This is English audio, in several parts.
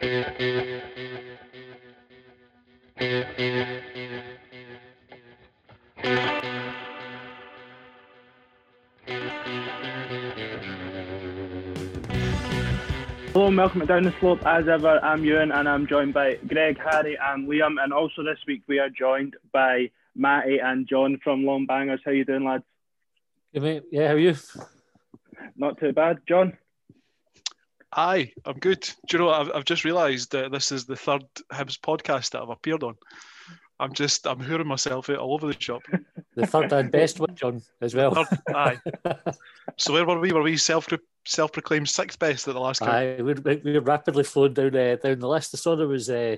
Hello and welcome to Down the Slope. As ever, I'm Ewan and I'm joined by Greg, Harry, and Liam. And also this week we are joined by Matty and John from Long Bangers. How you doing, lads? Good mate. Yeah, how are you? Not too bad, John. Aye, I'm good. Do you know what? I've, I've just realised that this is the third Hibs podcast that I've appeared on. I'm just, I'm hearing myself out all over the shop. The third and best one, John, as well. Third, aye. So where were we? Were we self self proclaimed sixth best at the last count? Aye, we're, we're rapidly flowing down uh, down the list. I saw there was uh,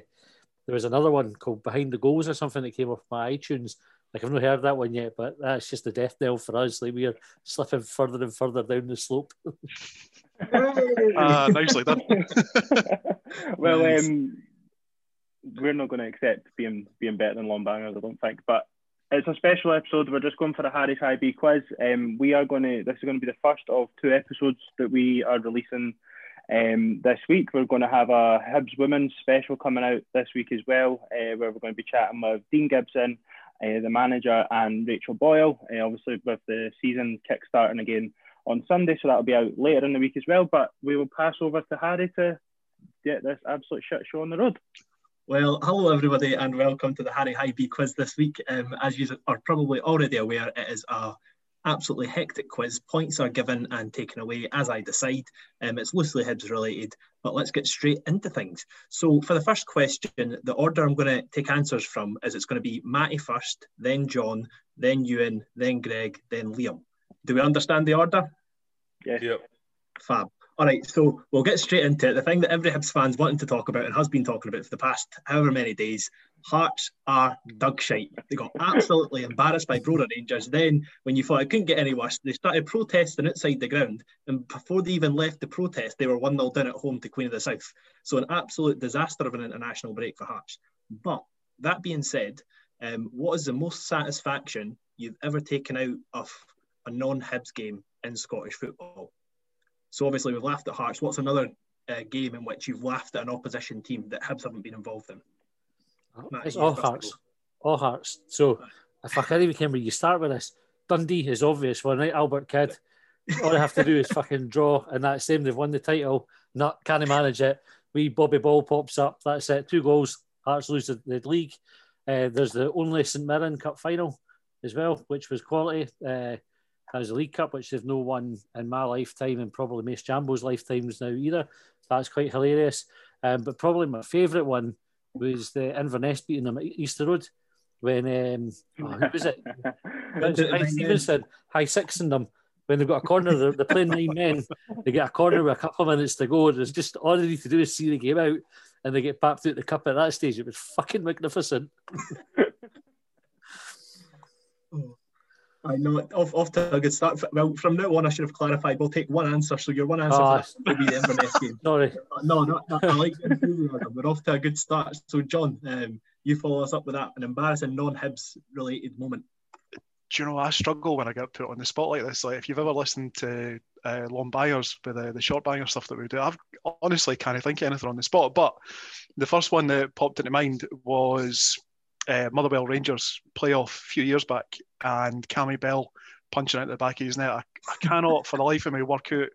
there was another one called Behind the Goals or something that came off my iTunes. Like I've not heard that one yet, but that's just the death knell for us. Like we're slipping further and further down the slope. Ah, nicely done. well, Nice. um, we're not going to accept being being better than Long Bangers, I don't think. But it's a special episode. We're just going for a Harry's High B quiz. Um, we are going to. This is going to be the first of two episodes that we are releasing. Um, this week we're going to have a Hibs Women's special coming out this week as well, uh, where we're going to be chatting with Dean Gibson, uh, the manager, and Rachel Boyle. Uh, obviously, with the season kick-starting again on Sunday, so that'll be out later in the week as well. But we will pass over to Harry to get this absolute shit show on the road. Well, hello everybody, and welcome to the Harry High B quiz this week. Um, as you are probably already aware, it is a absolutely hectic quiz. Points are given and taken away as I decide. Um, it's loosely Hibs related, but let's get straight into things. So, for the first question, the order I'm going to take answers from is it's going to be Matty first, then John, then Ewan, then Greg, then Liam. Do we understand the order? Yes. Yep. Fab. All right, so we'll get straight into it. The thing that every Hibs fan's wanting to talk about and has been talking about for the past however many days, Hearts are dug shite. They got absolutely embarrassed by Brora Rangers. Then, when you thought it couldn't get any worse, they started protesting outside the ground. And before they even left the protest, they were 1 0 down at home to Queen of the South. So, an absolute disaster of an international break for Hearts. But that being said, um, what is the most satisfaction you've ever taken out of a non Hibs game in Scottish football? So obviously we've laughed at Hearts. What's another uh, game in which you've laughed at an opposition team that Hibs haven't been involved in? Matt, It's all hearts. All hearts. So if I can't even remember, you start with this. Dundee is obvious one, right? Albert Kidd. All I have to do is fucking draw, and that's them. They've won the title. Not can't manage it. We Bobby Ball pops up. That's it. Two goals. Hearts lose the, the league. Uh, there's the only St Mirren Cup final as well, which was quality. Uh, there's the League Cup, which they've no won in my lifetime and probably Mace Jambo's lifetimes now either. That's quite hilarious. Um, but probably my favourite one was the Inverness beating them at Easter Road when um, oh, who was it? It was High Stevenson, High Six in them. When they've got a corner, they're, they're playing nine men. They get a corner with a couple of minutes to go. There's just all they need to do is see the game out, and they get papped out the cup at that stage. It was fucking magnificent. I know off, off to a good start. Well, from now on, I should have clarified. We'll take one answer. So your one answer Ah. will be the Inverness game. Sorry. No, no, no, I like the enthusiasm. We're off to a good start. So John, um, you follow us up with that an embarrassing non-Hibs related moment. Do you know I struggle when I get put on the spot like this? Like if you've ever listened to uh, long bangers with the, the short banger stuff that we do, I've honestly can't think of anything on the spot. But the first one that popped into mind was uh, Motherwell Rangers playoff a few years back, and Cammy Bell punching out the back of his net. I, I cannot for the life of me work out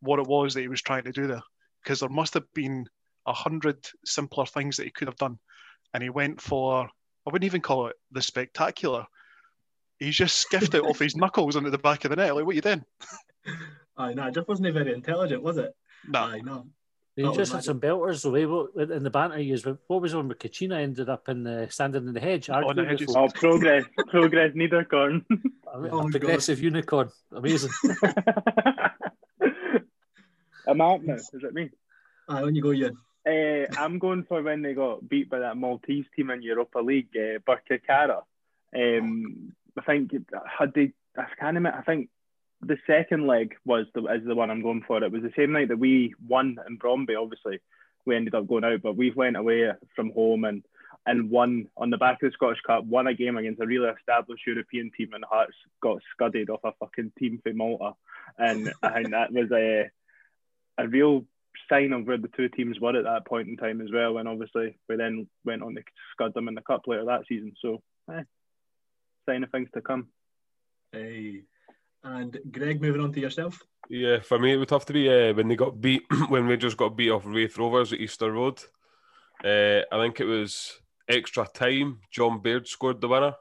what it was that he was trying to do there, because there must have been a hundred simpler things that he could have done, and he went for I wouldn't even call it the spectacular. He's just skiffed it off his knuckles into the back of the net. Like, what are you doing? I know, it just wasn't very intelligent, was it? No. I That was just had some belters away. What- In the banter years, what was the one where Caixinha ended up in the standing in the hedge? On the arguing hedges. oh, progress, progress, Niederkorn. I mean, Oh a my progressive unicorn. Amazing. I'm out now. Is it me? Aye, on you go, Ewan. Uh, I'm going for when they got beat by that Maltese team in Europa League, uh, Birkirkara. Um, I think had they, I can't remember. I think the second leg was the is the one I'm going for. It was the same night that we won in Brondby. Obviously, we ended up going out, but we went away from home and and won on the back of the Scottish Cup. Won a game against a really established European team, and Hearts got scudded off a fucking team from Malta. And I think that was a a real sign of where the two teams were at that point in time as well. And obviously, we then went on to scud them in the cup later that season. So, eh, sign of things to come. Hey. And Greg, moving on to yourself. Yeah, for me it would have to be uh, when they got beat when Rangers got beat off Raith Rovers at Easter Road. Uh, I think it was extra time. John Baird scored the winner.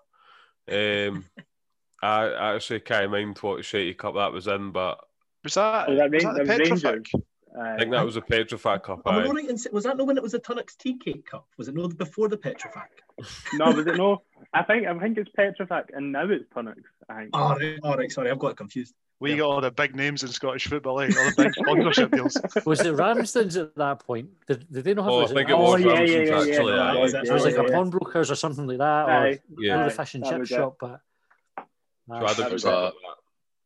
Um, I, I actually can't mind what Shitey Cup that was in, but Was that, Was that was that the that was Rangers? I think that was a Petrofac Cup. Am I aye. right in was that no when it was a Tunnocks Tea Cake Cup? Was it no before the Petrofac? no, was it no? I think I think it's Petrofac and now it's Tunnocks. I think. All right, all right, sorry, I've got it confused. We Yeah. got all the big names in Scottish football, eh? all the big sponsorship deals. Was it Ramsden's at that point? Did, did they not have Oh, I think it, it was Oh, Ramsden's yeah, yeah, actually. yeah, aye. yeah, yeah, it was like yeah, a yeah. pawnbrokers or something like that, or Aye. Yeah. maybe Aye, a fish and chip shop. But So I did There's pick a- up that.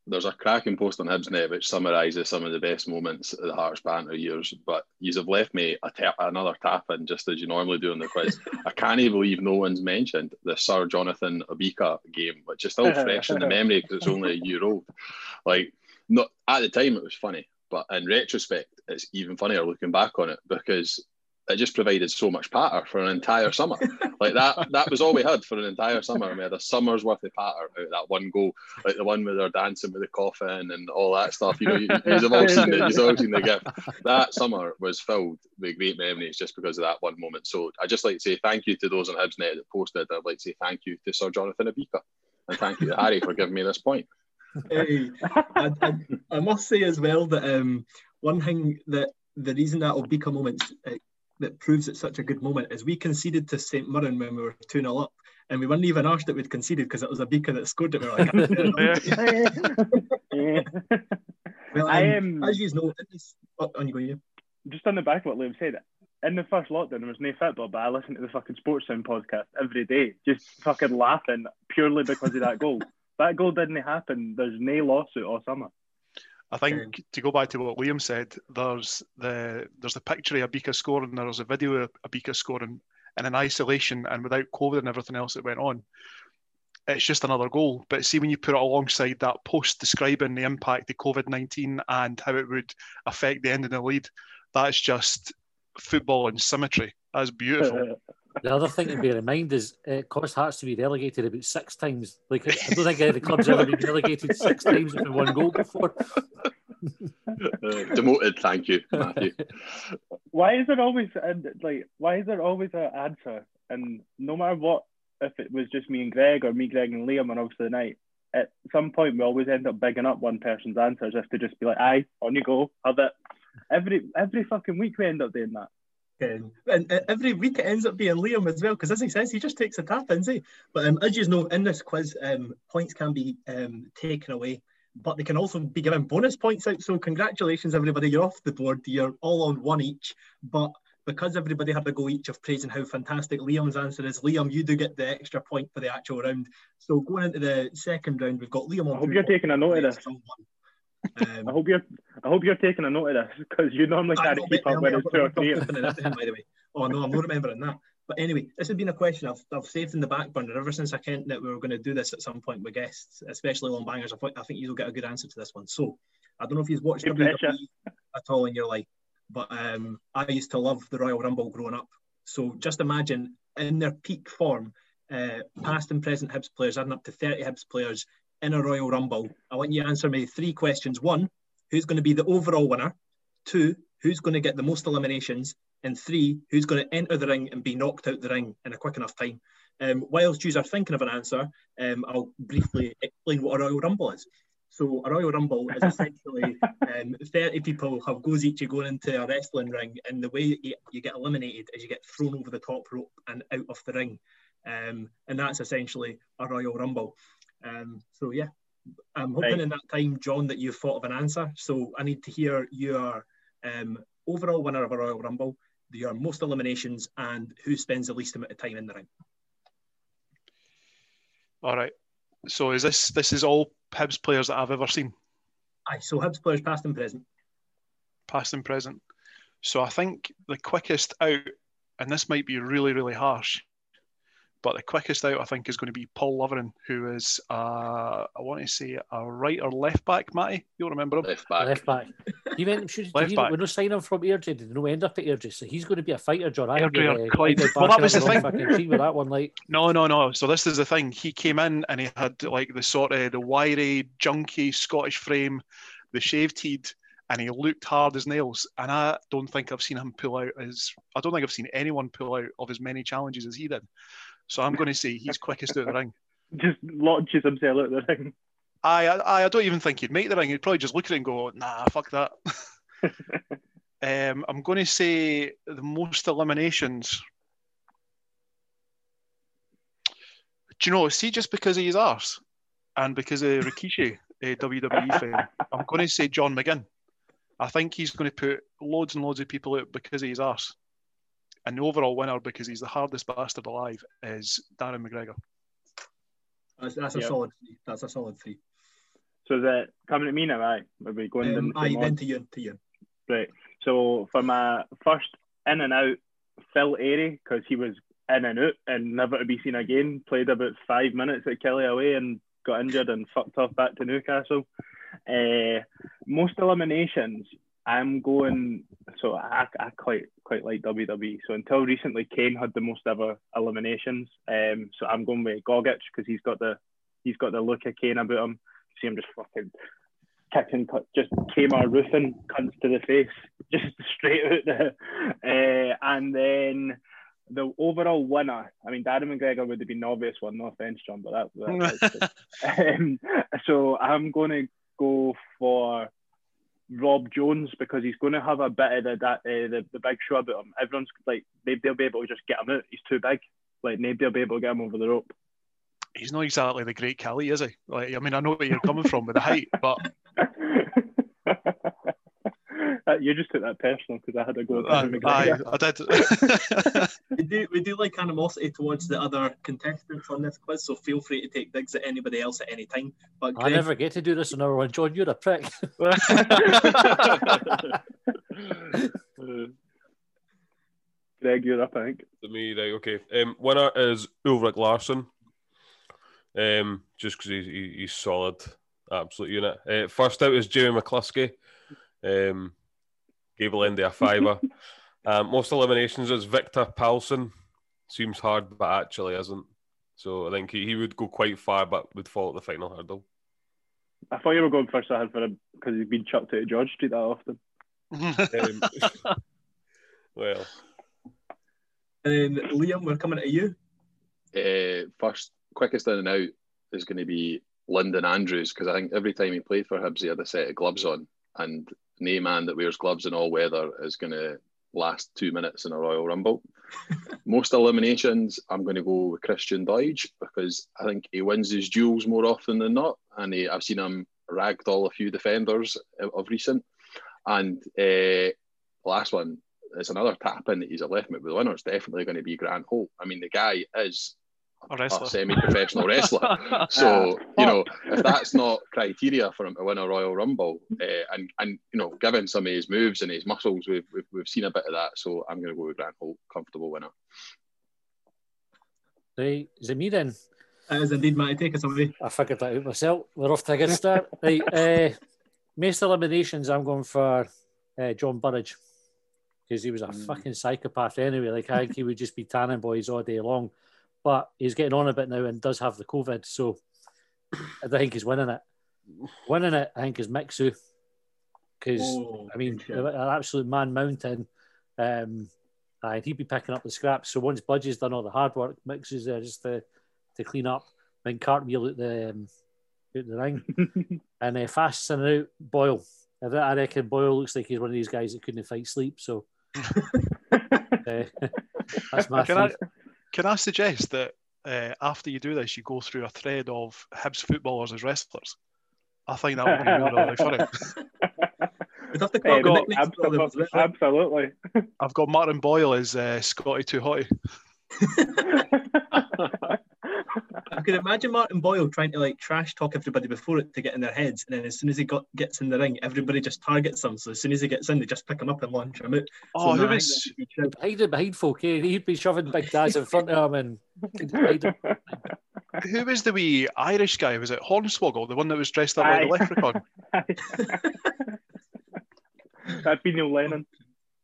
There's a cracking post on Hibsnet which summarises some of the best moments of the Hearts banter years. But you have left me another tap in just as you normally do in the quiz. I can't even believe no one's mentioned the Sir Jonathan Obika game, which is still fresh in the memory because it's only a year old. Like, not at the time it was funny, but in retrospect, it's even funnier looking back on it because it just provided so much patter for an entire summer. like that, that was all we had for an entire summer. We had a summer's worth of patter out that one goal, like the one where they're dancing with the coffin and all that stuff. You know, you, you've all seen it. You've all seen the gift. That summer was filled with great memories just because of that one moment. So I just like to say thank you to those on Hibsnet that posted. I'd like to say thank you to Sir Jonathan Obika and thank you to Harry for giving me this point. Hey, I, I, I must say as well that um, one thing that the reason that Obika moments uh, that proves it's such a good moment is we conceded to St Mirren when we were 2 0 up. And we weren't even asked that we'd conceded because it was a beaker that scored it. We were like, Yeah. well, I um, am as you know, this, oh, on you go, you. just on the back of what Liam said. In the first lockdown, there was no football, but I listened to the fucking Sports Sound podcast every day, just fucking laughing purely because of that goal. that goal didn't happen. There's no lawsuit all summer. I think to go back to what Liam said, there's the there's the picture of Obika scoring, there's a video of Obika scoring, and in isolation and without COVID and everything else that went on, it's just another goal. But see when you put it alongside that post describing the impact of COVID nineteen and how it would affect the end of the lead, that's just football and symmetry. That's beautiful. Uh, the other thing to bear in mind is it cost Hearts to be relegated about six times. Like I don't think any club's ever been relegated six times with one goal before. Uh, demoted, thank you, Matthew. why is there always and like why is there always an answer? And no matter what, if it was just me and Greg or me, Greg and Liam on obviously the night, at some point we always end up bigging up one person's answers as to just be like, "Aye, on you go, have it." Every every fucking week we end up doing that. Um, and every week it ends up being Liam as well, because as he says, he just takes a tap in, see. But um, as you know, in this quiz, um, points can be um, taken away, but they can also be given bonus points out. So congratulations, everybody, you're off the board. You're all on one each, but because everybody had a go each of praising how fantastic Liam's answer is, Liam, you do get the extra point for the actual round. So going into the second round, we've got Liam on. I hope you're taking a note of this. one. Um, I hope you're I hope you're taking a note of this because you normally try can't keep up with it two or three. by the way. Oh no, I'm not remembering that. But anyway, this has been a question I've, I've saved in the back burner ever since I kent that we were going to do this at some point with guests, especially on bangers. I think I think you'll get a good answer to this one. So I don't know if you've watched Good WWE pressure. at all in your life, but um, I used to love the Royal Rumble growing up. So just imagine in their peak form, uh, past and present Hibs players, adding up to 30 Hibs players in a Royal Rumble. I want you to answer me three questions. One, who's going to be the overall winner? Two, who's going to get the most eliminations? And three, who's going to enter the ring and be knocked out the ring in a quick enough time? Um, whilst you are thinking of an answer, um, I'll briefly explain what a Royal Rumble is. So a Royal Rumble is essentially um, 30 people have goes each going into a wrestling ring, and the way you, you get eliminated is you get thrown over the top rope and out of the ring. Um, and that's essentially a Royal Rumble. Um, so yeah, I'm hoping Right. in that time, John, that you've thought of an answer. So I need to hear your um, overall winner of a Royal Rumble, your most eliminations, and who spends the least amount of time in the ring. All right. So is this this is all Hibs players that I've ever seen, Aye, so Hibs players past and present. past and present. So I think the quickest out, and this might be really really harsh, But the quickest out, I think, is going to be Paul Lovering, who is, uh, I want to say, a right or left back, Matty. You'll remember him. Left back. Left back. He went. Should, Left he, back. We're not signing him from Airdrie. Did no end up at Airdrie? So he's going to be a fighter, John. I heard Airdrie you, or uh, Clyde. Well, that was the wrong thing. Fucking tree with that one, like No, no, no. So this is the thing. He came in and he had like the sort of the wiry, junky Scottish frame, the shaved head, and he looked hard as nails. And I don't think I've seen him pull out as I don't think I've seen anyone pull out of as many challenges as he did. So I'm going to say he's quickest out of the ring. Just launches himself out the ring. I, I I don't even think he'd make the ring. He'd probably just look at it and go, "Nah, fuck that." um, I'm going to say the most eliminations. Do you know? See, just because of his arse and because of Rikishi, uh, WWE fame, I'm going to say John McGinn. I think he's going to put loads and loads of people out because of his arse. And the overall winner, because he's the hardest bastard alive, is Darren McGregor. That's, that's a Yeah. solid three. That's a solid three. So is it coming to me now? Aye, are we going Um, down the aye, same then to you, to you. Right. So for my first in and out, Phil Airy, because he was in and out and never to be seen again. Played about five minutes at Kelly away and got injured and fucked off back to Newcastle. Uh, most eliminations, I'm going. So I, I quite quite like WWE. So until recently, Kane had the most ever eliminations. Um, so I'm going with Gogic because he's got the he's got the look of Kane about him. See him just fucking kicking, cut- just Kmart roofing cunts to the face, just straight out there. Uh, and then the overall winner, I mean, Darren McGregor would have been the obvious one, no offense, John, but that, that um, So I'm going to go for Rob Jones because he's going to have a bit of the, that, uh, the, the big show about him. Everyone's like, they, they'll be able to just get him out. He's too big. Like, nobody will be able to get him over the rope. He's not exactly the great Khali, is he? Like, I mean, I know where you're coming from with the height, but Uh, you just took that personal because I had a go at uh, Darren aye, McGregor. I did. We do, we do like animosity towards the other contestants on this quiz, so feel free to take digs at anybody else at any time. But I never get to do this on our one. John, you're a prick. Greg, you're up, I think. To me, right, okay. Um, winner is Ulrik Laursen. Um, just because he's, he, he's solid, absolute unit. Uh, first out is Jamie McCluskey. Um, gave Lindy a fiver. um, most eliminations is Victor Paulson. Seems hard, but actually isn't. So I think he, he would go quite far, but would fall at the final hurdle. I thought you were going first ahead for him because he's been chucked out of George Street that often. Um, well, and Liam, we're coming to you. Uh, first, quickest in and out is going to be Lyndon Andrews because I think every time he played for Hibs, he had a set of gloves on, and no man that wears gloves in all weather is going to last two minutes in a Royal Rumble. Most eliminations, I'm going to go with Christian Doidge because I think he wins his duels more often than not, and he, I've seen him ragdoll a few defenders of recent. And uh, last one is another tap in that he's a left mid, but the winner is definitely going to be Grant Holt. I mean, the guy is A a wrestler. semi-professional wrestler. So you know, if that's not criteria for him to win a Royal Rumble, uh, and and you know, given some of his moves and his muscles, we've we've, we've seen a bit of that. So I'm going to go with Grant Holt, comfortable winner. Right, is it me then? It is indeed, Matty. Take us away. I figured that out myself. We're off to a good start. right, uh, most eliminations, I'm going for uh, John Burridge because he was a fucking psychopath anyway. Like, I think he would just be tanning boys all day long. But he's getting on a bit now and does have the COVID. So I think he's winning it. Winning it, I think, is Mixu. Because, Oh, I mean, an absolute man mountain. Um, and he'd be picking up the scraps. So once Budgie's done all the hard work, Mixu's there just to, to clean up. Then cartwheel at the, um, out the ring. and uh, fast in and out, Boyle. I reckon Boyle looks like he's one of these guys that couldn't fight sleep. So uh, that's my Can I, thing. Can I suggest that uh, after you do this, you go through a thread of Hibs footballers as wrestlers? I think that would be really funny. We'd have to Hey, come got- up with nicknames for all of them as well. absolutely. I've got Martin Boyle as uh, Scotty Too Hotty. I can imagine Martin Boyle trying to like trash talk everybody before it to get in their heads, and then as soon as he got gets in the ring, everybody just targets him. So as soon as he gets in, they just pick him up and launch him out. Oh, so who nah, I was think that's a good shout. Hiding behind folk, eh? He'd be shoving big dads in front of him and he'd hide him. who was the wee Irish guy? Was it Hornswoggle, the one that was dressed up like a leprechaun? That'd be Neil Lennon.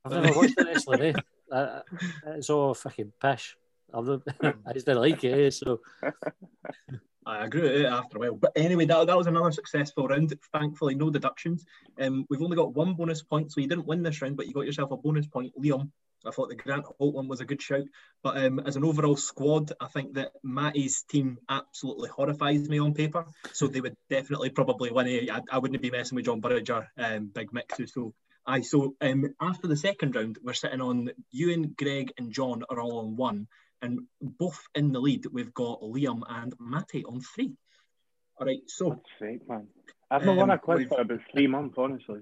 I've never watched the wrestling, eh? Uh, it's all fucking pish. Not, I just didn't like it, eh? So I agree with it after a while. But anyway, that, that was another successful round. Thankfully, no deductions. Um, we've only got one bonus point, so you didn't win this round, but you got yourself a bonus point, Liam. I thought the Grant Holt one was a good shout. But um, as an overall squad, I think that Matty's team absolutely horrifies me on paper. So they would definitely probably win. I, I wouldn't be messing with John Burridger, um, big mixes. So I so um, after the second round, we're sitting on Ewan, Greg, and John are all on one, and both in the lead. We've got Liam and Matty on three. All right, so sake, man. I've not won a Um, quiz for about three months, honestly.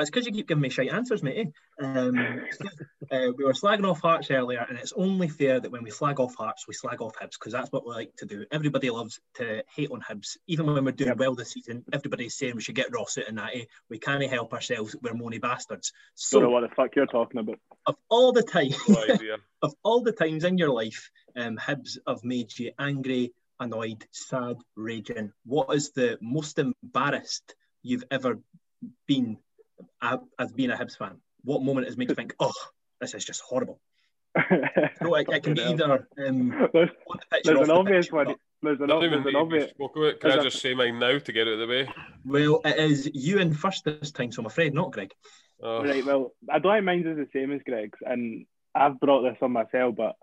That's because you keep giving me shite answers, mate. Um, uh, we were slagging off Hearts earlier, and it's only fair that when we slag off Hearts, we slag off Hibs because that's what we like to do. Everybody loves to hate on Hibs, even when we're doing Yep. well this season. Everybody's saying we should get Ross out and that. Eh? We can't help ourselves. We're moany bastards. Don't know So, what the fuck you're talking about. of all the time, No of all the times in your life, um, Hibs have made you angry, annoyed, sad, raging. What is the most embarrassed you've ever been as being a Hibs fan? What moment has made you think, oh, this is just horrible? No, it, it can be either um, There's, on the pitch or there's off an the obvious pitch, one. but- There's an, Not even there's an that obvious. spoke it. Can I there's a- just say mine now to get out of the way? Well, it is you in first this time, so I'm afraid not, Greg. Oh, Right, well, I don't think mine's is the same as Greg's, and I've brought this on myself, but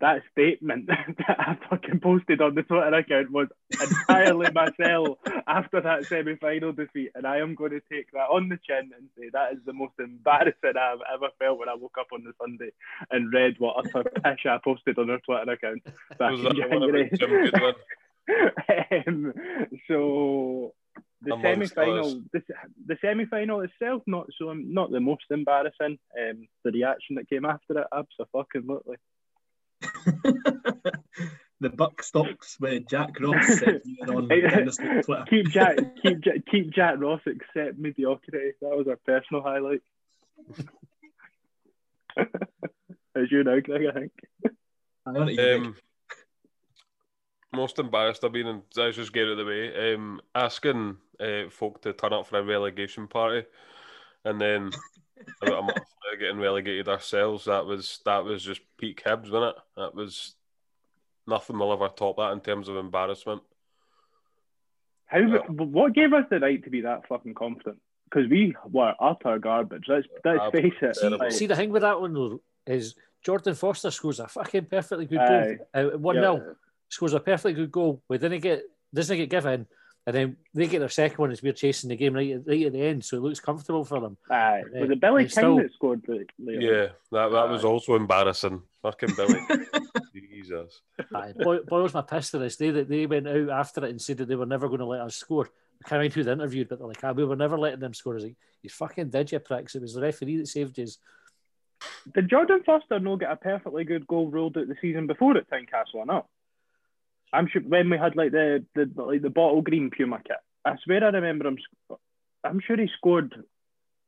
that statement that I fucking posted on the Twitter account was entirely myself after that semi final defeat, and I am going to take that on the chin and say that is the most embarrassing I've ever felt when I woke up on the Sunday and read what utter pish I posted on her Twitter account back was in January. um, so the semi-final, the, the semi-final itself, not so not the most embarrassing. Um, the reaction that came after it, absolutely. the buck stops with Jack Ross said on Twitter. Keep Jack, keep Jack, keep Jack Ross accept mediocrity. That was our personal highlight. As you know, Greg, I think. I want Um, most embarrassed I've been, and let's just get it out of the way. Um, asking uh, folk to turn up for a relegation party, and then about a month later getting relegated ourselves. That was that was just peak Hibs, wasn't it? That was nothing will ever top that in terms of embarrassment. How? What gave us the right to be that fucking confident? Because we were utter garbage. Let's let's face it. Terrible. Like, see the thing with that one though is Jordon Forster scores a fucking perfectly good Aye. goal. Uh, One yeah. 0 scores a perfectly good goal. We didn't get doesn't get given, and then they get their second one as we're chasing the game right at, right at the end, so it looks comfortable for them. Aye. Yeah, Was it Billy King still- that scored the Leo? Yeah, that that was also embarrassing. Fucking Billy, Jesus. Aye, Boy, Boyle's my pissed to this day that they went out after it and said that they were never going to let us score. I can't remember who they interviewed, but they're like, ah, we were never letting them score. I was like, you fucking did, you pricks. It was the referee that saved you. Did Jordon Forster no get a perfectly good goal ruled out the season before at Tynecastle or not? I'm sure when we had like the the like the bottle green Puma kit. I swear I remember him. sc- I'm sure he scored,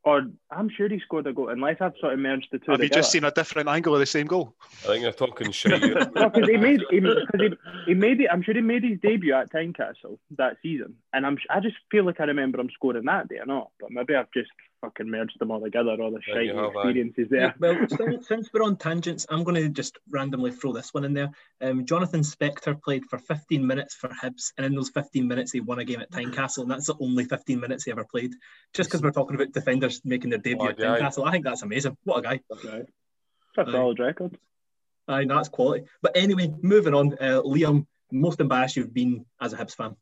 or I'm sure he scored a goal. Unless I've sort of merged the two. Have you just seen a different angle of the same goal? I think you're talking shit. you- no, because he made he, cause he, he made it. I'm sure he made his debut at Tynecastle that season, and I'm I just feel like I remember him scoring that day or not. But maybe I've just fucking merged them all together. All the Yeah, shite you have, aye. experiences there. Well, since, since we're on tangents, I'm going to just randomly throw this one in there. Um, Jonathan Spector played for 15 minutes for Hibs, and in those 15 minutes, he won a game at Tynecastle, and that's the only 15 minutes he ever played. Just because we're talking about defenders making their debut at. Tynecastle, I think that's amazing. What a guy! Okay. That's a Aye. solid record. Aye, that's quality. But anyway, moving on. Uh, Liam, most embarrassed you've been as a Hibs fan?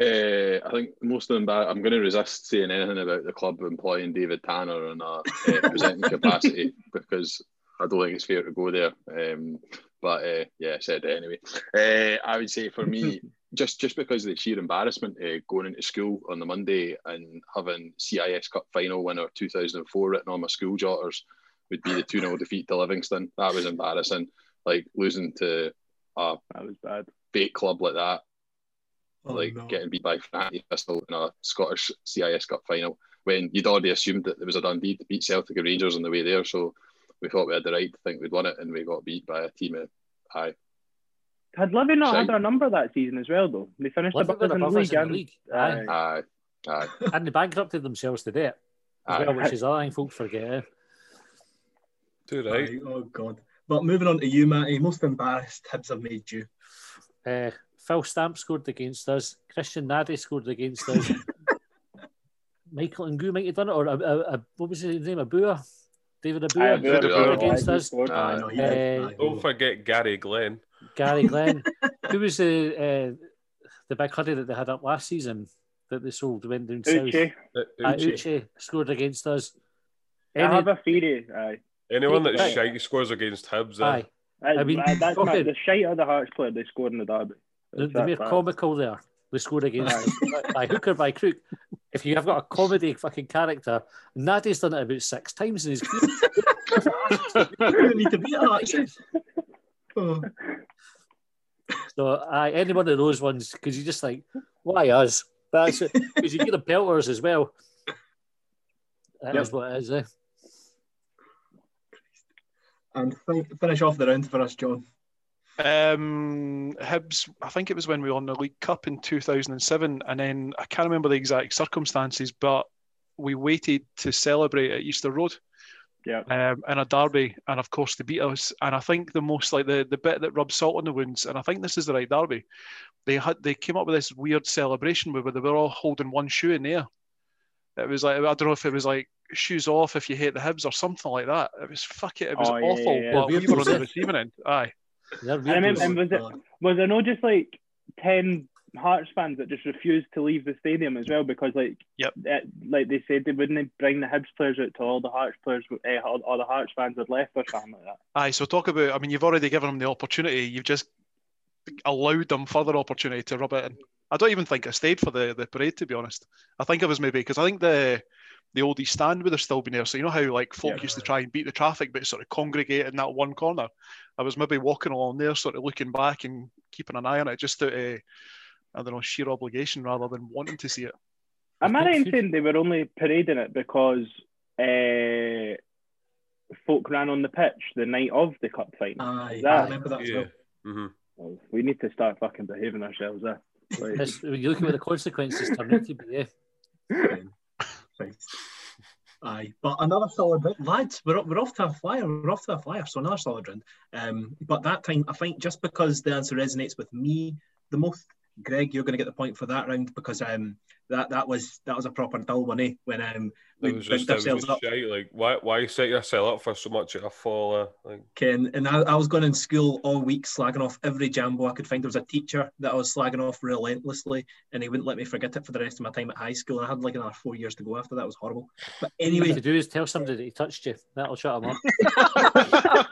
Uh, I think most of them. I'm going to resist saying anything about the club employing David Tanner in a uh, presenting capacity because I don't think it's fair to go there. Um, but uh, yeah, I said it anyway. Uh, I would say for me, just just because of the sheer embarrassment uh, going into school on the Monday and having CIS Cup final winner 2004 written on my school jotters would be the 2 0 defeat to Livingston. That was embarrassing. Like losing to a That was bad. fake club like that, Oh, like no. getting beat by Fratty Thistle in a Scottish CIS Cup final, when you'd already assumed that there was a done Dundee to beat Celtic and Rangers on the way there. So we thought we had the right to think we'd won it, and we got beat by a team of aye. Had Livy not Shite. had a number that season as well, though? They finished above were us in the above us league. in the and- league. Aye. Aye. Aye, aye, And they bankrupted themselves to do it as aye. well, which is other thing folks forget. Too right. Aye, oh God. But moving on to you, Matty, most embarrassed Hibs have made you. Uh, Phil Stamp scored against us. Christian Nadé scored against us. Michael Ngoo might have done it, or a, a, a, what was his name? Obua? David Aye, Obua Obua, scored Obua, against aye, us. scored. Aye. I Uh, did. Don't forget Gary Glen. Gary Glen. Who was the uh, the big hoodie that they had up last season that they sold went down south? Uche. Uh, Uh, Uche. Uche scored against us. I Any- have a theory. Aye. Anyone that's Right. shite scores against Hibs. eh? aye, I mean, aye, that's my, fucking- the shite of the Hearts player they scored in the derby. The, It's the that mere comical there. They scored against us by hook or by crook. If you have got a comedy fucking character, Nadé's done it about six times in his career. Need to beat Hearts. Oh, So, aye, any one of those ones, because you just like, why us? That's it. Because you get the pelters as well. That is Yep. what it is, eh? and fin- finish off the round for us, John. Um, Hibs, I think it was when we won the League Cup in 2007, and then I can't remember the exact circumstances, but we waited to celebrate at Easter Road Yeah. um, in a derby, and of course they beat us. And I think the most like the, the bit that rubs salt on the wounds, and I think this is the right derby. They had they came up with this weird celebration where they were all holding one shoe in the air. It was like I don't know if it was like shoes off if you hate the Hibs or something like that. It was fuck it. It was Oh, awful, yeah, yeah. but we were on the was receiving end. Aye. They're I remember, and was it was there no just like ten Hearts fans that just refused to leave the stadium as well because like Yep. it, like they said they wouldn't bring the Hibs players out till all the Hearts players eh, all, all the Hearts fans had left or something like that. Aye, so talk about. I mean, you've already given them the opportunity. You've just allowed them further opportunity to rub it in. I don't even think I stayed for the, the parade, to be honest. I think I was maybe because I think the the old East Stand would have still been there. So you know how like folk Yeah. used to try and beat the traffic, but sort of congregate in that one corner. I was maybe walking along there, sort of looking back and keeping an eye on it, just out of I don't know sheer obligation rather than wanting to see it. Am I think right in saying they were only parading it because uh, folk ran on the pitch the night of the cup final? Aye, That- I remember that Yeah. well. hmm Well, we need to start fucking behaving ourselves. Eh? Like, It's- you look at the consequences turn out to be. Eh? Aye, but another solid round. Lads, we're, we're off to a flyer. We're off to a flyer, so another solid round. Um, but that time, I think just because the answer resonates with me the most, Greg, you're going to get the point for that round because um, that that was that was a proper dull one, eh? When um, we It was just bigged was ourselves up, shite. Like why why set yourself up for so much at a fall? Uh, like Ken, and I, I was going in school all week slagging off every jambo I could find. There was a teacher that I was slagging off relentlessly, and he wouldn't let me forget it for the rest of my time at high school. And I had like another four years to go after that. It was horrible. But What anyway, to do is tell somebody that he touched you. That'll shut him up.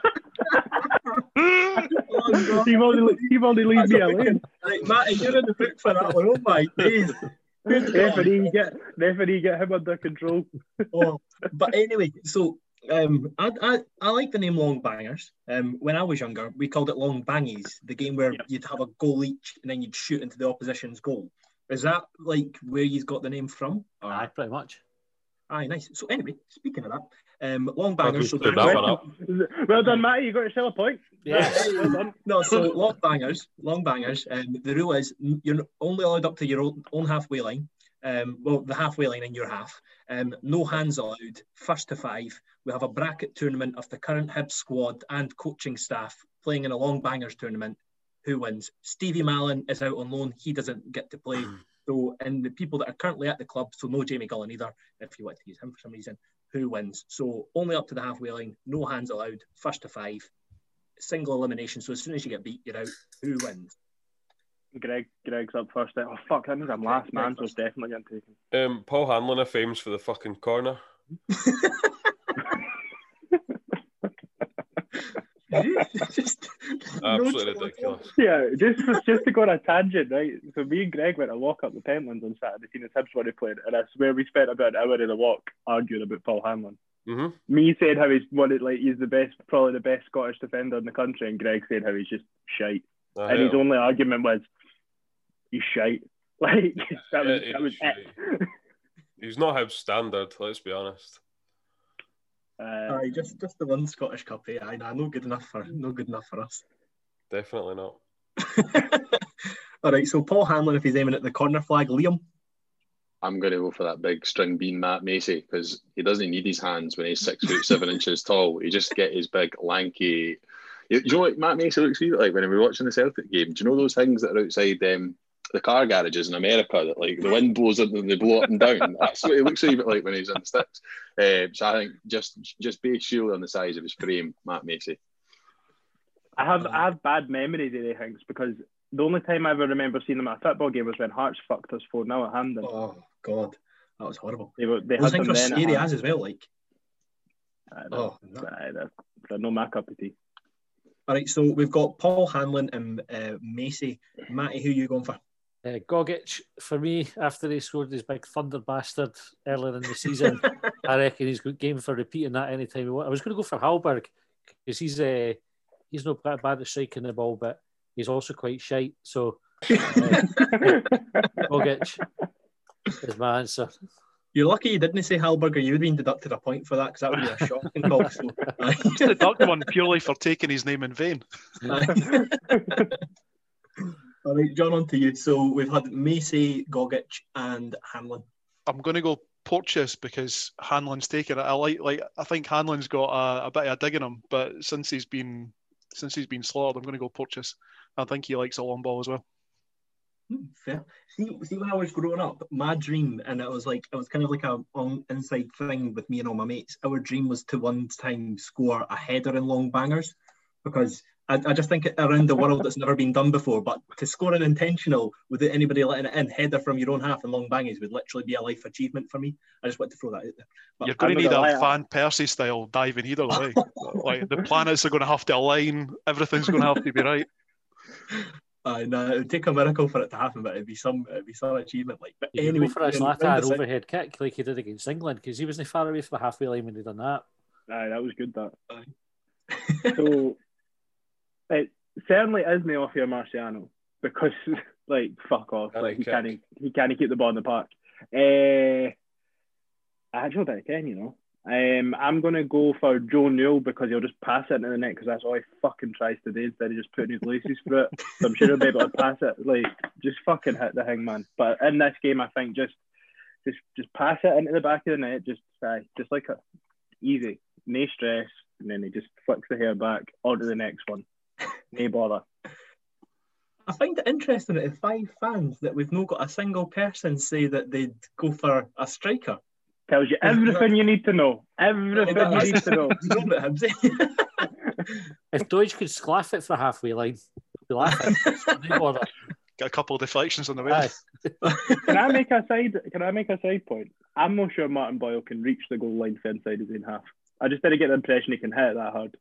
You've only you've only leave me alone. Right, Matty, you're in the book for that one. Oh my days. Good God. referee, get referee, get him under control. Oh, but anyway, so um, I, I I like the name Long Bangers. Um, when I was younger, we called it Long Bangies, the game where Yep. you'd have a goal each and then you'd shoot into the opposition's goal. Is that like where you've got the name from? Aye, pretty much. Aye, nice. So anyway, speaking of that, um, Long Bangers. So that one up. Well done, Matty. You got yourself a point. Yes. well. No, so long bangers, long bangers. Um, the rule is you're only allowed up to your own, own halfway line. Um, well, the halfway line in your half. Um, no hands allowed. First to five. We have a bracket tournament of the current Hibs squad and coaching staff playing in a long bangers tournament. Who wins? Stevie Mallan is out on loan. He doesn't get to play. So, and the people that are currently at the club, so no Jamie Gullan either, if you want to use him for some reason, who wins? So, only up to the halfway line, no hands allowed, first to five, single elimination. So, as soon as you get beat, you're out. Who wins? Greg, Greg's up first. Oh fuck, that means I'm last man, so it's definitely getting taken. Um, Paul Hanlon of Fames for the fucking corner. Just- Absolutely no- ridiculous. Yeah, just just to go on a tangent, right? So me and Greg went to walk up the Pentlands on Saturday, seeing the Hibs were playing, and I swear we spent about an hour in the walk arguing about Paul Hanlon. hmm Me saying how he's one of like he's the best, probably the best Scottish defender in the country, and Greg saying how he's just shite. I and his only argument was, "You shite." Like that was Yeah, that was he's it. He's not Hibs standard, let's be honest. Uh, Aye, just just the one Scottish Cup. Eh? Aye, nah, no good enough for no good enough for us. Definitely not. All right, so Paul Hanlon, if he's aiming at the corner flag, Liam. I'm going to go for that big string bean Matt Macy because he doesn't need his hands when he's six foot seven inches tall. He just get his big lanky. You, do you know what Matt Macy looks like when we were watching the Celtic game? Do you know those things that are outside um, the car garages in America that like the wind blows in and they blow up and down? That's what he looks a bit like when he's in the sticks. Um, so I think just just base shield on the size of his frame, Matt Macy. I have I have bad memories of the things because the only time I ever remember seeing them at a football game was when Hearts fucked us four 0 at Hampden. Oh God, that was horrible. They were they Those had things them were then. at scary Hampden. as as well. Like, Aye, oh, they're, no. aye, they're, they're no my cup of tea. all right. So we've got Paul Hanlon and uh, Macy. Matty, who you going for? Uh, Gogic, for me, after he scored his big thunder bastard earlier in the season, I reckon he's good game for repeating that anytime he wants. I was going to go for Hallberg because he's uh, he's not bad bad at striking the ball, but he's also quite shite. So uh, Gogic is my answer. You're lucky you didn't say Halberger. You would have been deducted a point for that because that would be a shocking call. So, aye. Just deduct one purely for taking his name in vain. All right, John, on to you. So we've had Macy, Gogic, and Hanlon. I'm going to go Porteous because Hanlon's taken it. I like like I think Hanlon's got a, a bit of a dig in him, but since he's been since he's been slaughtered, I'm going to go Porteous. I think he likes a long ball as well. Hmm, Fair. See, see, when I was growing up, my dream, and it was like it was kind of like a on inside thing with me and all my mates. Our dream was to one time score a header in long bangers, because I, I just think around the world it's never been done before. But to score an intentional without anybody letting it in, header from your own half and long bangers would literally be a life achievement for me. I just want to throw that out there. But You're going to need a gonna lie, Van Persie style diving either way. like the planets are going to have to align. Everything's going to have to be right. uh, no, it would take a miracle for it to happen, but it'd be some it'd be some achievement. Like, but You anyway, go for a round Zlatan this out- overhead kick like he did against England because he wasn't far away from the halfway line when he done that. Aye, that was good. That Aye. so it certainly is Neofio Marciano because like fuck off, like he can't he can't keep the ball in the park. Uh, I actually think he can, you know. Um, I'm gonna go for Joe Newell because he'll just pass it into the net because that's all he fucking tries to do instead of just putting his laces through it. So I'm sure he'll be able to pass it, like just fucking hit the thing, man. But in this game, I think just just just pass it into the back of the net, just aye, just like a easy, no stress, and then he just flicks the hair back onto the next one. No bother. I find it interesting that in five fans that we've not got a single person say that they'd go for a striker. Tells you everything you need to know. Everything you need to know. You know about him If Doidge could sclaff it for halfway line, we'd be laughing. Bother. Get a couple of deflections on the way. Can I make a side? Can I make a side point? I'm not sure Martin Boyle can reach the goal line for inside his own half. I just didn't get the impression he can hit it that hard.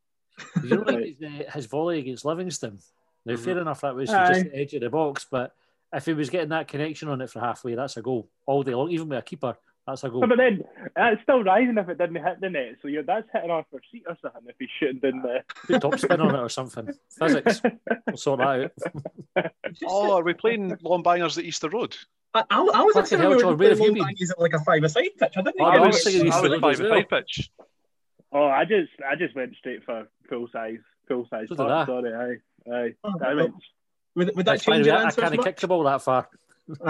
You know, like his, uh, his volley against Livingston. Now, fair enough, that was just the edge of the box, but if he was getting that connection on it for halfway, that's a goal all day long. Even with a keeper, that's a goal. But then it's still rising if it didn't hit the net. So you're, that's hitting off your seat or something if he's shooting down the. Put top spin on it or something. Physics. We'll sort that out. Oh, are we playing long bangers at Easter Road? I, I, I was Fucking actually hell, we were John, where have you playing been? Mondays at like a five-a-side pitch. I didn't Oh, think I it was was- thinking I was five as a well. side pitch. Oh, I just I just went straight for full size, full size. So did park, Sorry, aye, aye. Oh, I went. Would, would that That's fine. change your I answer? can't kick the ball that far.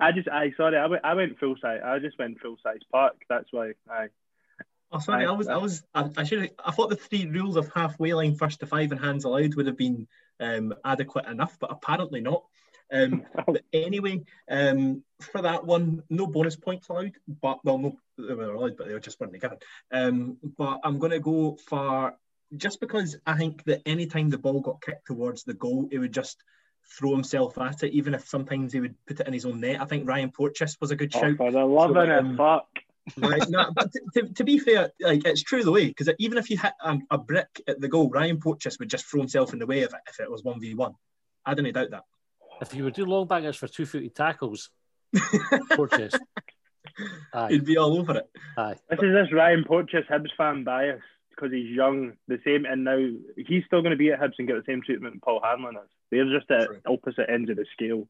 I just, I sorry, I went, I went full size. I just went full size park. That's why. Aye. Oh, sorry, I was, I was, I, I should, I thought the three rules of halfway line, first to five, and hands allowed would have been um, adequate enough, but apparently not. Um, but anyway, um, for that one, no bonus points allowed, but well, no, they were allowed, but they were just weren't given. Um, but I'm going to go for just because I think that any time the ball got kicked towards the goal, he would just throw himself at it, even if sometimes he would put it in his own net. I think Ryan Porteous was a good Oh, shout. for the love So, um, it, fuck. Right, no, but to, to, to be fair, like it's true the way because even if you hit um, a brick at the goal, Ryan Porteous would just throw himself in the way of it if it was one v one. I didn't doubt that. If you would do long bangers for two footed tackles, Porteous. Aye, He'd be all over it. aye. This is this Ryan Porteous Hibs fan bias because he's young. The same, and now he's still going to be at Hibs and get the same treatment Paul Hanlon is. They're just at True. opposite ends of the scale.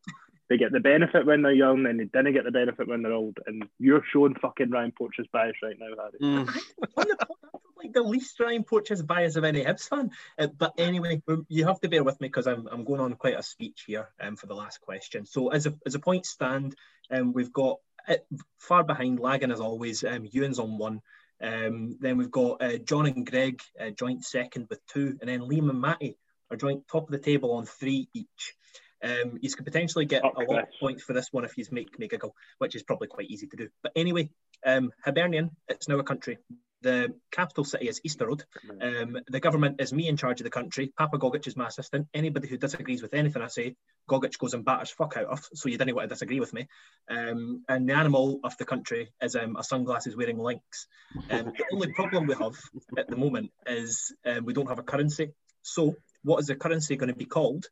They get the benefit when they're young, and they didn't get the benefit when they're old. And you're showing fucking Ryan Porteous bias right now, Harry. Mm. on the pod, I'm like the least Ryan Porteous bias of any Hibs fan. Uh, but anyway, um, you have to bear with me because I'm, I'm going on quite a speech here um, for the last question. So as a as a point stand, um, we've got uh, far behind, lagging as always. Um, Ewan's on one. Um, then we've got uh, John and Greg uh, joint second with two, and then Liam and Matty are joint top of the table on three each. Um, you could potentially get Up a lot of points for this one if you make me giggle, which is probably quite easy to do. But anyway, um, Hibernian, it's now a country. The capital city is Easter Road. Um, the government is me in charge of the country. Papa Gogic is my assistant. Anybody who disagrees with anything I say, Gogic goes and batters fuck out of. So you didn't want to disagree with me. Um, and the animal of the country is um, a sunglasses wearing lynx. Um, the only problem we have at the moment is um, we don't have a currency. So what is the currency going to be called,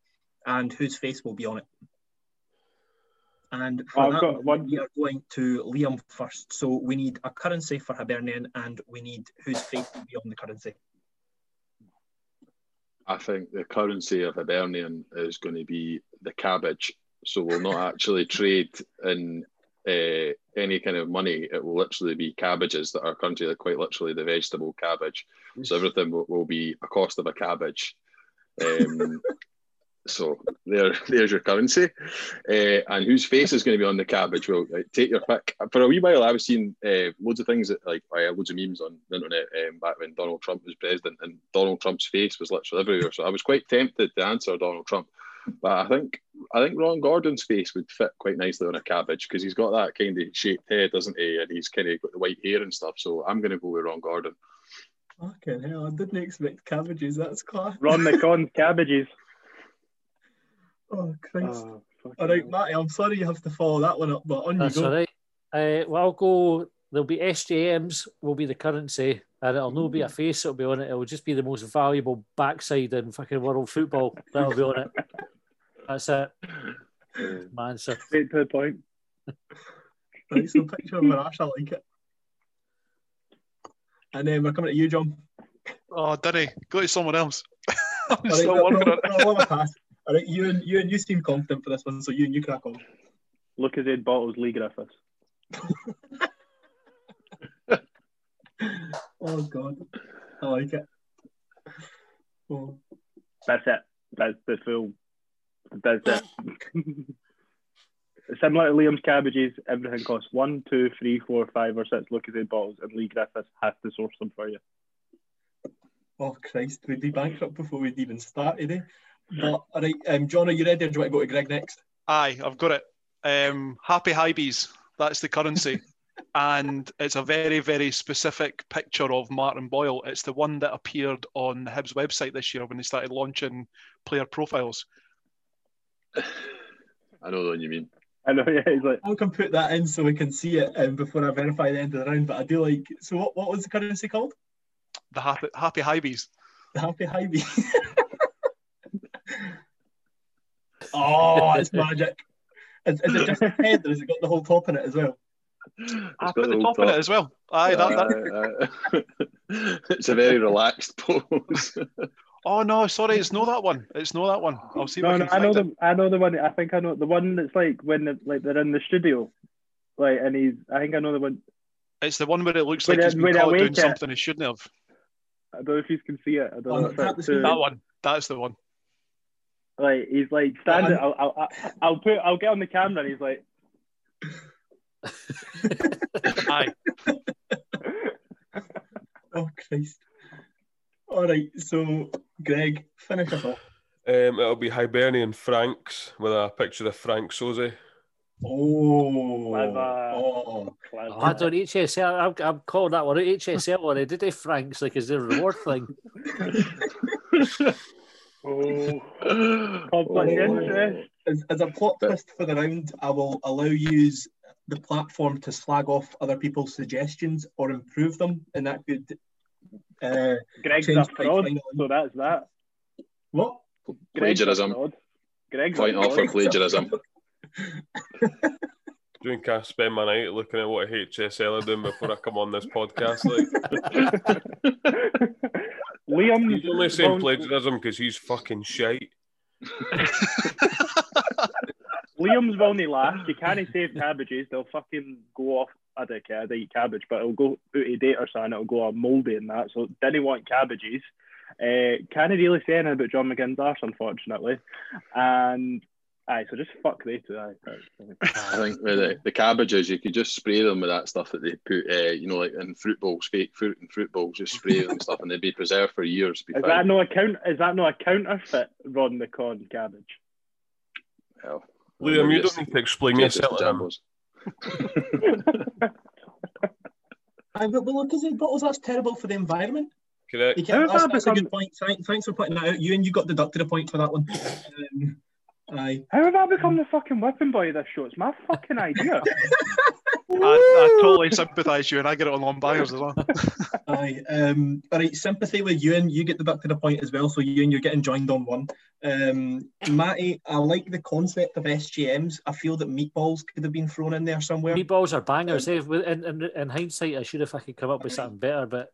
and whose face will be on it? And for I've that, got one. we are going to Liam first. So we need a currency for Hibernian, and we need whose face will be on the currency. I think the currency of Hibernian is going to be the cabbage. So we'll not actually trade in uh, any kind of money. It will literally be cabbages that are currently quite literally the vegetable cabbage. So everything will, will be a cost of a cabbage. Um, so there, there's your currency. Uh, and whose face is going to be on the cabbage? Well, like, take your pick. For a wee while, I was seeing uh, loads of things that, like, uh, loads of memes on the internet um, back when Donald Trump was president, and Donald Trump's face was literally everywhere. So I was quite tempted to answer Donald Trump, but I think I think Ron Gordon's face would fit quite nicely on a cabbage because he's got that kind of shaped head, doesn't he? And he's kind of got the white hair and stuff. So I'm going to go with Ron Gordon. Fucking hell, I didn't expect cabbages. That's class. Ron McConn's cabbages. Oh, Christ. Oh, All right, hell. Matty, I'm sorry you have to follow that one up, but on That's you go. That's all right. Uh, well, I'll go. There'll be SJMs will be the currency, and it'll no be a face. It'll be on it. It'll just be the most valuable backside in fucking world football. That'll be on it. That's it. My answer. Straight to the point. Right, so picture of Marash, I like it. And then we're coming to you, John. Oh, Danny, go to someone else. I'm All right, still no, working no, on it. No, I'll have a pass. All right, you and you and you seem confident for this one, so you and you crack on. Lucas bottles Leigh Griffiths. Oh God, I like it. Oh, That's it. That's the full. That's it. Similar to Liam's cabbages, everything costs one, two, three, four, five, or six Lucozade bottles, and Leigh Griffiths has to source them for you. oh Christ, we'd be bankrupt before we'd even started, eh? But all right, um, John, are you ready? Or do you want to go to Greg next? Aye, I've got it. Um, happy Hibees. That's the currency. and it's a very, very specific picture of Martin Boyle. It's the one that appeared on the Hibs website this year when they started launching player profiles. I know the one you mean. I know, yeah, he's like, I can put that in so we can see it um, before I verify the end of the round. But I do like. So, what, what was the currency called? The happy, happy Hibees. The Happy Hibee. oh, it's magic. Is, is it just the head, or has it got the whole top in it as well? I got put the the whole top in it as well. Aye, that, that. Uh, uh, it's a very relaxed pose. Oh no, sorry, it's not that one. It's not that one. I'll see if no, I no, can I know it. the, I know the one. I think I know the one that's like when the, like they're in the studio, like, and he's. I think I know the one. It's the one where it looks When like I- he's been caught doing it- something he shouldn't have. I don't know if you can see it. I don't Oh, know if tap the it's, screen. uh, That one. That's the one. Like he's like standing. I'm- I'll, I'll, I'll put. I'll get on the camera, and he's like, Aye. Oh Christ! All right, so Greg, finish us off. Um, it'll be Hibernian Franks with a picture of Frank Sauzée. Oh, Clever. oh, "Class." Oh, I don't HSL. I'm, I'm calling that one out. HSL one. Did they Franks like is the reward thing? oh, oh, complex interest. as, as a plot But- twist for the round, I will allow you the platform to slag off other people's suggestions or improve them, and that could. Uh, Greg's a Change by fraud, so that's that. what? Greg's a Plagiarism. Greg's Point off for plagiarism. Do you think I spend my night looking at what HSL are doing before I come on this podcast? Like, Liam. He's only saying plagiarism because he's fucking shite. Liam's will not last. You can't save cabbages. They'll fucking go off. I don't care. They eat cabbage, but it'll go out of date or something. It'll go all mouldy and that. So didn't want cabbages. Uh, can't really say anything about John McGinn's arse, unfortunately. And aye, so just fuck they two. Aye. I think with the, the cabbages, you could just spray them with that stuff that they put, uh, you know, like in fruit bowls, fake fruit and fruit bowls. Just spray them and stuff, and they'd be preserved for years. Be Is fine. that no account? Is that no a counterfeit Ron the Con cabbage? Well, Liam, you don't need to explain yourself. to to him. Jambos. Aye, but well, because the bottles that's terrible for the environment. Correct. You can't, How that's, have that's a good point. Thank- Thanks for pointing that out. You and you got deducted a point for that one. Um, aye. How have I become the fucking whipping boy of this show? It's my fucking idea. I, I totally sympathise you, and I get it on long buyers as well. Aye. Um, all right, sympathy with Ewan. You get the back to the point as well. So Ewan, you're getting joined on one. Um, Matty, I like the concept of SGMs. I feel that meatballs could have been thrown in there somewhere. Meatballs are bangers. Eh? In, in, in hindsight, I should have fucking come up with something better, but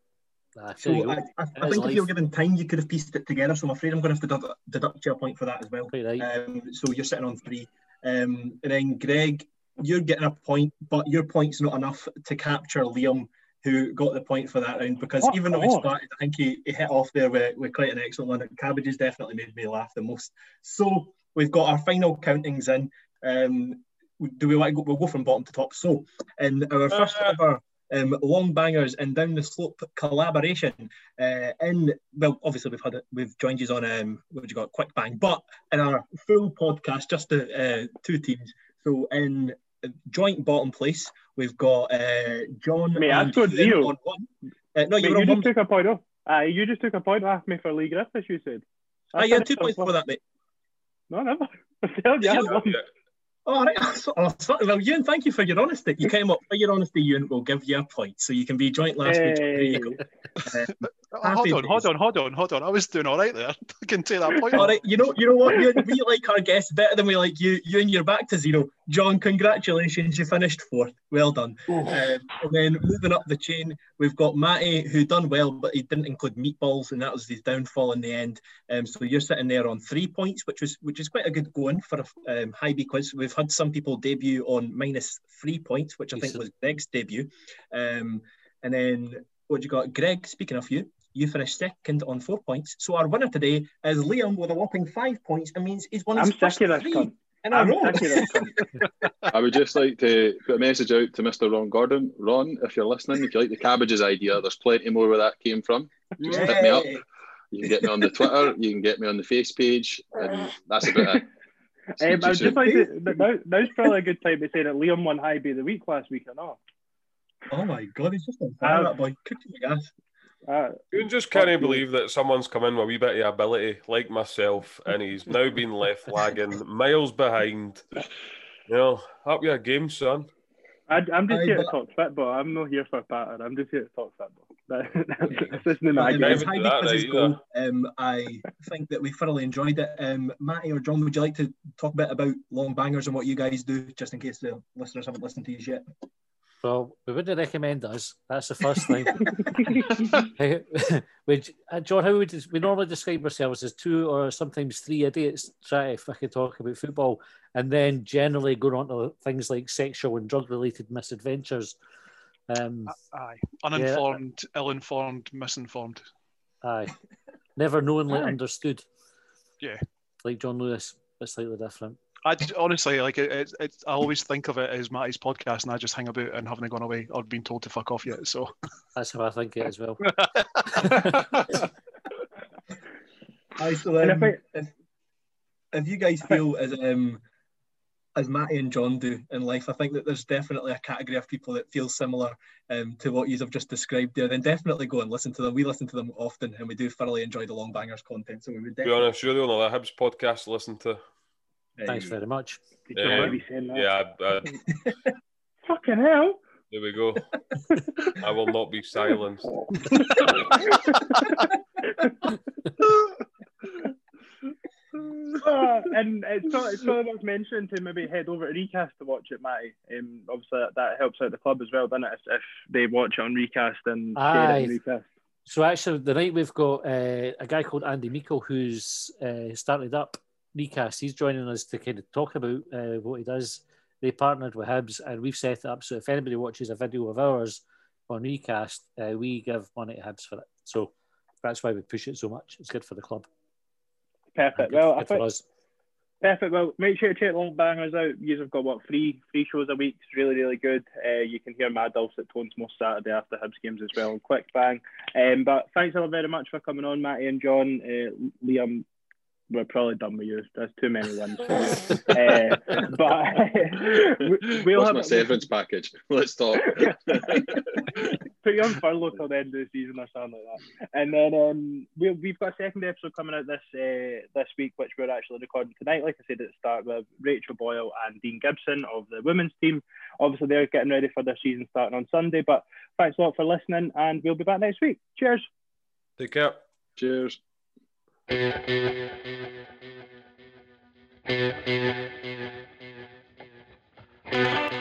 nah, So. I, I, I is think if you were given time, you could have pieced it together. So I'm afraid I'm going to have to deduct, deduct you a point for that as well. Right. Um, so you're sitting on three. Um, and then Greg, you're getting a point, but your point's not enough to capture Liam, who got the point for that round. Because Fuck even though he started, I think he, he hit off there with, with quite an excellent one. Cabbages definitely made me laugh the most. So we've got our final countings in. Um, do we want to go? We'll go from bottom to top. So in our first Uh, ever um, long bangers and down the slope collaboration. Uh, in well, obviously we've had it, we've joined you on um, what you got, quick bang, but in our full podcast, just the uh, two teams. So in joint bottom place, we've got uh, John. Mate, I scored zero. on one. Uh, no, Mate, you were you on just one. took a point off. Aye, you just took a point off me for Leigh Griffiths, you said. Ah, you had two points for that, mate. No, never. I you I had one. All right. Well, Ewan, thank you for your honesty. You came up for your honesty, Ewan. We'll give you a point, so you can be joint last week. There you go. Hold on, hold on, hold on, hold on. I was doing all right there. I can take that point. All right, you know, you know what? You, we like our guests better than we like you. You and you're back to zero. John, congratulations, you finished fourth. Well done. Um, and then moving up the chain, we've got Matty, who done well, but he didn't include meatballs, and that was his downfall in the end. Um, so you're sitting there on three points, which was which is quite a good going for a um, Hibee quiz. We've had some people debut on minus three points, which I think was Greg's debut. Um, and then what you got, Greg? Speaking of you, you finished second on four points. So our winner today is Liam with a whopping five points. It means he's won his I'm first sick of this three cunt. in a I'm row. sick of this cunt. I would just like to put a message out to Mr. Ron Gordon. Ron, if you're listening, if you like the cabbages idea, there's plenty more where that came from. Just hit me up. You can get me on the Twitter, you can get me on the face page, and that's about it. Um, I would just like you to. Now, now's probably a good time to say that Liam won Hibee of the Week last week or not. Oh my god, he's just on fire, Um, that boy. Cooking the gas. Uh, You just Fuck can't you. believe that someone's come in with a wee bit of ability, like myself, and he's now been left lagging miles behind. You know, up your game, son. I, I'm just Aye, here to talk football. I'm not here for a pattern. I'm just here to talk football. That's, this isn't my not game. as even high do B that right go, um, I think that we thoroughly enjoyed it. Um, Matty or John, would you like to talk a bit about long bangers and what you guys do, just in case the listeners haven't listened to you yet? Well, we wouldn't recommend us. That's the first thing. Hey, uh, John, how would we normally describe ourselves as two or sometimes three idiots trying to fucking talk about football, and then generally going on to things like sexual and drug-related misadventures. Um, Aye, uninformed, ill-informed, misinformed. aye, never knowingly Aye. understood. Yeah. like John Lewis, but slightly different. I j- honestly like it, it, it. I always think of it as Matty's podcast, and I just hang about and haven't gone away or been told to fuck off yet. So That's how I think it as well. Aye, so um, if if, if you guys feel as um as Matty and John do in life, I think that there's definitely a category of people that feel similar um, to what you have just described there. Then definitely go and listen to them. We listen to them often, and we do thoroughly enjoy the Long Bangers content. So we would To be definitely. honest, you're the only Hibs podcast to listen to. Thanks very much. You don't want to be saying that. Yeah, I, I, Fucking hell. there we go. I will not be silenced. Uh, and it's sort, it's sort of worth mentioning to maybe head over to Recast to watch it, Matty. Um, obviously, that, that helps out the club as well, doesn't it? If, if they watch it on Recast and share it on Recast. So actually, the night we've got uh, a guy called Andy Meikle who's uh, started up Recast. He's joining us to kind of talk about uh, what he does. They partnered with Hibs, and we've set it up so if anybody watches a video of ours on Recast, uh, we give money to Hibs for it. So that's why we push it so much. It's good for the club. Perfect. Good, well, good I think, us. Perfect. Well, make sure to check Long Bangers out. You've got what three three shows a week. It's really really good. Uh, you can hear Mad Dulcet tones most Saturday after Hibs games as well. Quick bang. Um, but thanks all very much for coming on, Matty and John. Uh, Liam, we're probably done with you. There's too many ones. uh, but we- we'll What's have my severance package? Let's talk. put you on furlough till the end of the season or something like that. And then um, we, we've got a second episode coming out this uh, this week, which we're actually recording tonight. Like I said at the start, with Rachel Boyle and Dean Gibson of the women's team. Obviously, they're getting ready for their season starting on Sunday. But thanks a lot for listening, and we'll be back next week. Cheers. Take care. Cheers. Thank you.